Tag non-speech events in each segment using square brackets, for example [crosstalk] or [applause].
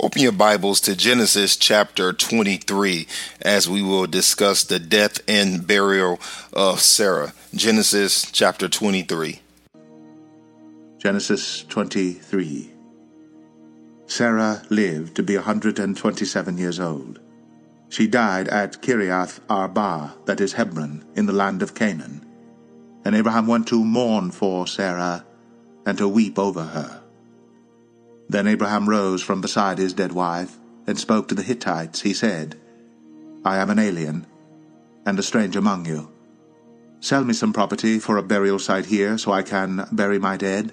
Open your Bibles to Genesis chapter 23 as we will discuss the death and burial of Sarah. Genesis chapter 23. Genesis 23. Sarah lived to be a 127 years old. She died at Kiriath Arba, that is Hebron, in the land of Canaan. And Abraham went to mourn for Sarah and to weep over her. Then Abraham rose from beside his dead wife and spoke to the Hittites. He said, I am an alien and a stranger among you. Sell me some property for a burial site here so I can bury my dead.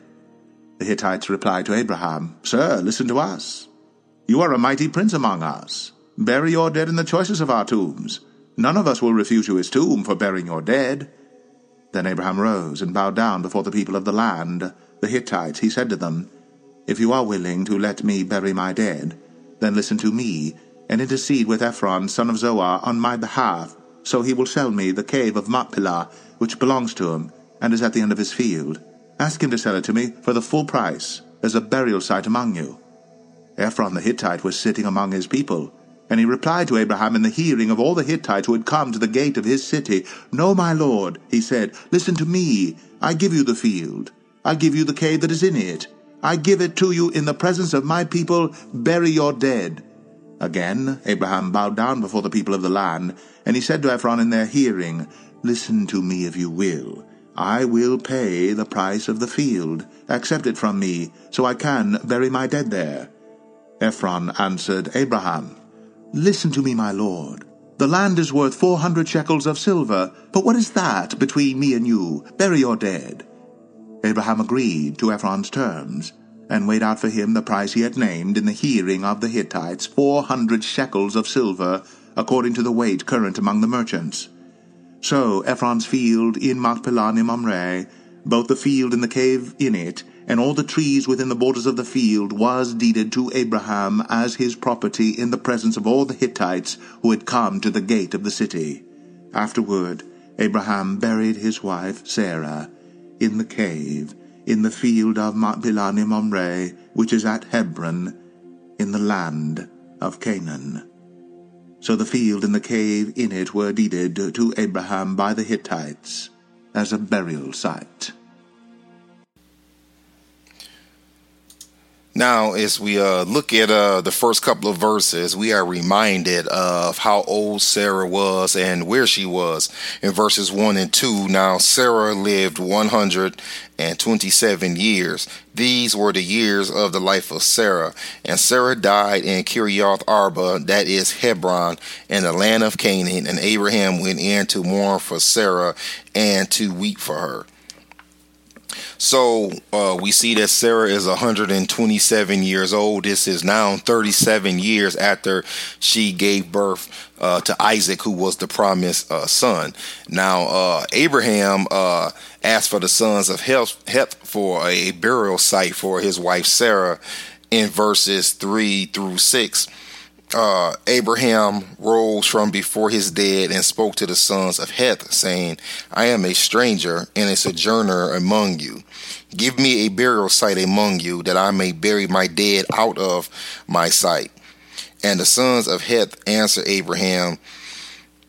The Hittites replied to Abraham, Sir, listen to us. You are a mighty prince among us. Bury your dead in the choicest of our tombs. None of us will refuse you his tomb for burying your dead. Then Abraham rose and bowed down before the people of the land, the Hittites. He said to them, If you are willing to let me bury my dead, then listen to me, and intercede with Ephron, son of Zohar, on my behalf, so he will sell me the cave of Machpelah, which belongs to him, and is at the end of his field. Ask him to sell it to me for the full price, as a burial site among you. Ephron the Hittite was sitting among his people, and he replied to Abraham in the hearing of all the Hittites who had come to the gate of his city, No, my lord, he said, listen to me. I give you the field. I give you the cave that is in it. I give it to you in the presence of my people. Bury your dead. Again, Abraham bowed down before the people of the land, and he said to Ephron in their hearing, Listen to me if you will. I will pay the price of the field. Accept it from me, so I can bury my dead there. Ephron answered Abraham, Listen to me, my lord. The land is worth four hundred shekels of silver, but what is that between me and you? Bury your dead. Abraham agreed to Ephron's terms, and weighed out for him the price he had named in the hearing of the Hittites, four hundred shekels of silver, according to the weight current among the merchants. So Ephron's field in Machpelah near Mamre, both the field and the cave in it, and all the trees within the borders of the field, was deeded to Abraham as his property in the presence of all the Hittites who had come to the gate of the city. Afterward, Abraham buried his wife Sarah in the cave in the field of near Mamre, which is at Hebron, in the land of Canaan. So the field and the cave in it were deeded to Abraham by the Hittites as a burial site. Now, as we uh, look at uh, the first couple of verses, we are reminded of how old Sarah was and where she was. In verses 1 and 2, now Sarah lived 127 years. These were the years of the life of Sarah. And Sarah died in Kiriath Arba, that is Hebron, in the land of Canaan. And Abraham went in to mourn for Sarah and to weep for her. So uh, we see that Sarah is 127 years old. This is now 37 years after she gave birth uh, to Isaac, who was the promised uh, son. Now, uh, Abraham uh, asked for the sons of Heth for a burial site for his wife Sarah in verses 3 through 6 uh, Abraham rose from before his dead and spoke to the sons of Heth, saying, I am a stranger and a sojourner among you. Give me a burial site among you, that I may bury my dead out of my sight. And the sons of Heth answered Abraham,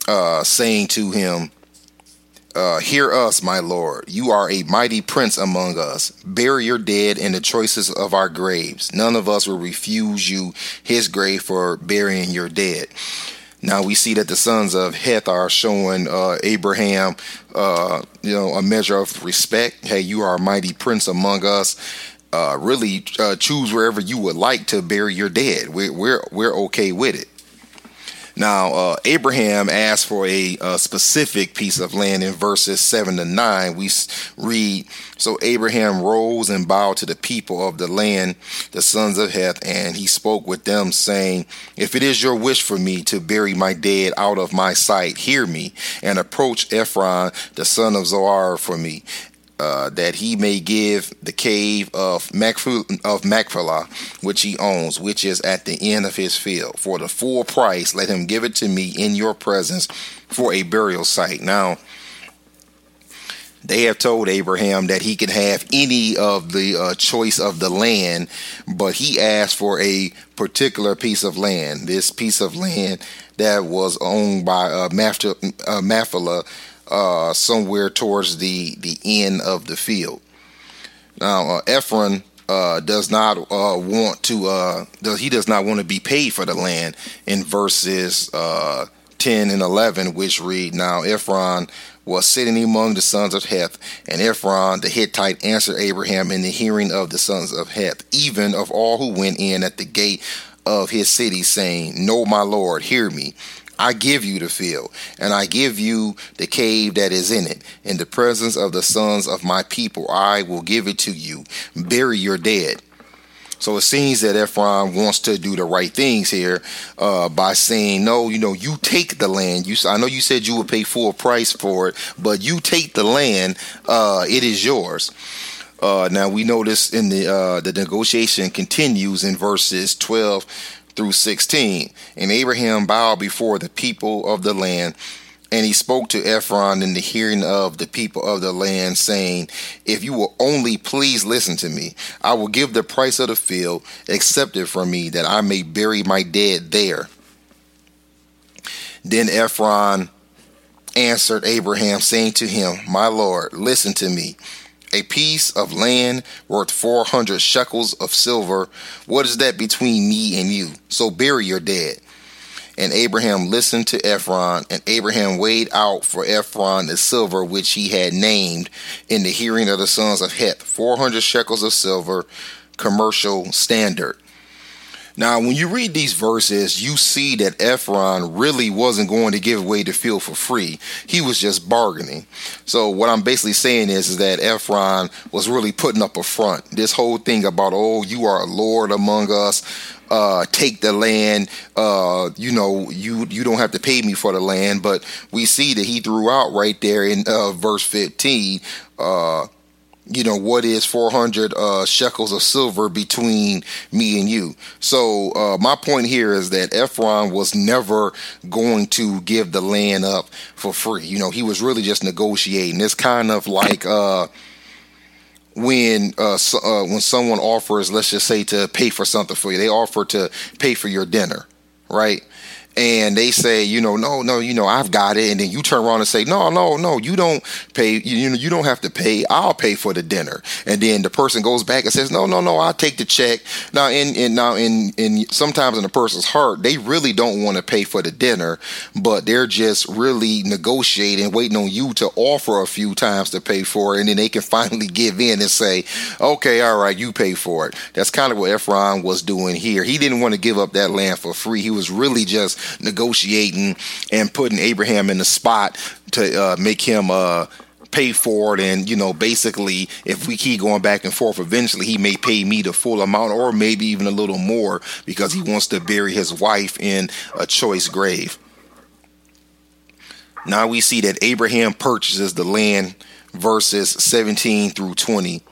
uh, saying to him, uh, hear us, my Lord. You are a mighty prince among us. Bury your dead in the choicest of our graves. None of us will refuse you his grave for burying your dead. Now we see that the sons of Heth are showing uh, Abraham, uh, you know, a measure of respect. Hey, you are a mighty prince among us. Uh, really, uh, choose wherever you would like to bury your dead. We're we're we're okay with it. Now, uh, Abraham asked for a, a, specific piece of land in verses 7 to 9. We read, So Abraham rose and bowed to the people of the land, the sons of Heth, and he spoke with them, saying, If it is your wish for me to bury my dead out of my sight, hear me, and approach Ephron, the son of Zohar, for me, uh, that he may give the cave of of Machpelah, which he owns, which is at the end of his field, for the full price. Let him give it to me in your presence for a burial site. Now, they have told Abraham that he can have any of the uh, choice of the land, but he asked for a particular piece of land. This piece of land that was owned by uh, uh, uh, somewhere towards the the end of the field. Now, uh, Ephron uh, does not uh, want to. Uh, does, he does not want to be paid for the land in verses uh, ten and eleven, which read, "Now Ephron was sitting among the sons of Heth, and Ephron the Hittite answered Abraham in the hearing of the sons of Heth, even of all who went in at the gate of his city, saying, No, my Lord, hear me. I give you the field, and I give you the cave that is in it. In the presence of the sons of my people, I will give it to you. Bury your dead. So it seems that Ephraim wants to do the right things here uh, by saying, "No, you know, you take the land. You, I know you said you would pay full price for it, but you take the land. Uh, it is yours." Uh, now we notice in the uh, the negotiation continues in verses twelve through sixteen, and Abraham bowed before the people of the land and he spoke to Ephron in the hearing of the people of the land, saying, If you will only please listen to me, I will give the price of the field, accept it from me, that I may bury my dead there. Then Ephron answered Abraham, saying to him, My Lord, listen to me. A piece of land worth 400 shekels of silver. What is that between me and you? So bury your dead. And Abraham listened to Ephron, and Abraham weighed out for Ephron the silver which he had named in the hearing of the sons of Heth, 400 shekels of silver, commercial standard. Now, when you read these verses, you see that Ephron really wasn't going to give away the field for free. He was just bargaining. So what I'm basically saying is, is that Ephron was really putting up a front. This whole thing about, oh, you are a lord among us, uh, take the land. Uh, you know, you you don't have to pay me for the land. But we see that he threw out right there in uh, verse 15. Uh, you know what is 400 uh, shekels of silver between me and you. So uh, my point here is that ephron was never going to give the land up for free. You know he was really just negotiating. It's kind of like uh, when uh, so, uh, when someone offers let's just say to pay for something for you. They offer to pay for your dinner right and they say, you know, no, no, you know, I've got it, and then you turn around and say, no, no, no, you don't pay, you, know, you don't have to pay. I'll pay for the dinner, and then the person goes back and says, no, no, no, I'll take the check. Now, in, in now in in sometimes in a person's heart, they really don't want to pay for the dinner, but they're just really negotiating, waiting on you to offer a few times to pay for it, and then they can [laughs] finally give in and say, okay, all right, you pay for it. That's kind of what Ephron was doing here. He didn't want to give up that land for free. He was really just negotiating and putting Abraham in the spot to uh, make him uh, pay for it. And, you know, basically, if we keep going back and forth, eventually he may pay me the full amount or maybe even a little more because he wants to bury his wife in a choice grave. Now we see that Abraham purchases the land, verses 17 through 20.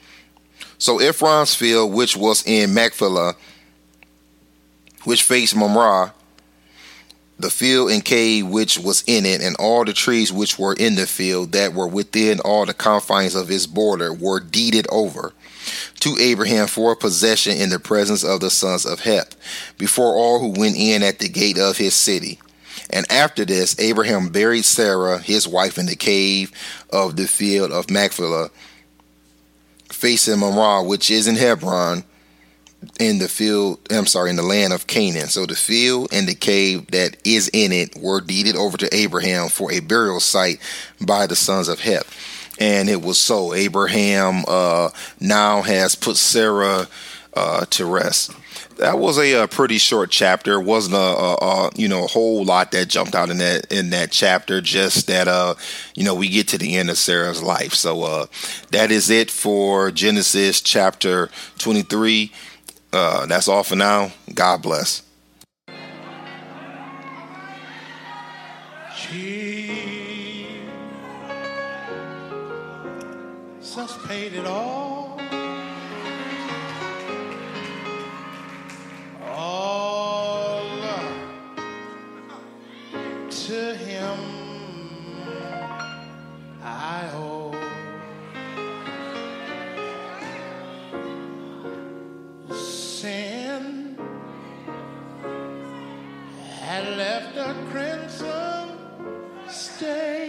So Ephron's field, which was in Machpelah, which faced Mamre, the field and cave which was in it, and all the trees which were in the field that were within all the confines of his border were deeded over to Abraham for possession in the presence of the sons of Heth, before all who went in at the gate of his city. And after this, Abraham buried Sarah, his wife, in the cave of the field of Machpelah, facing Mamre, which is in Hebron, in the field, I'm sorry, in the land of Canaan. So the field and the cave that is in it were deeded over to Abraham for a burial site by the sons of Heth. And it was so. Abraham uh, now has put Sarah uh, to rest. That was a, a, pretty short chapter. Wasn't a, a, a, you know a whole lot that jumped out in that in that chapter. Just that uh you know we get to the end of Sarah's life. So uh that is it for Genesis chapter twenty three. Uh, that's all for now. God bless. Jesus paid it all. Left a crimson stain.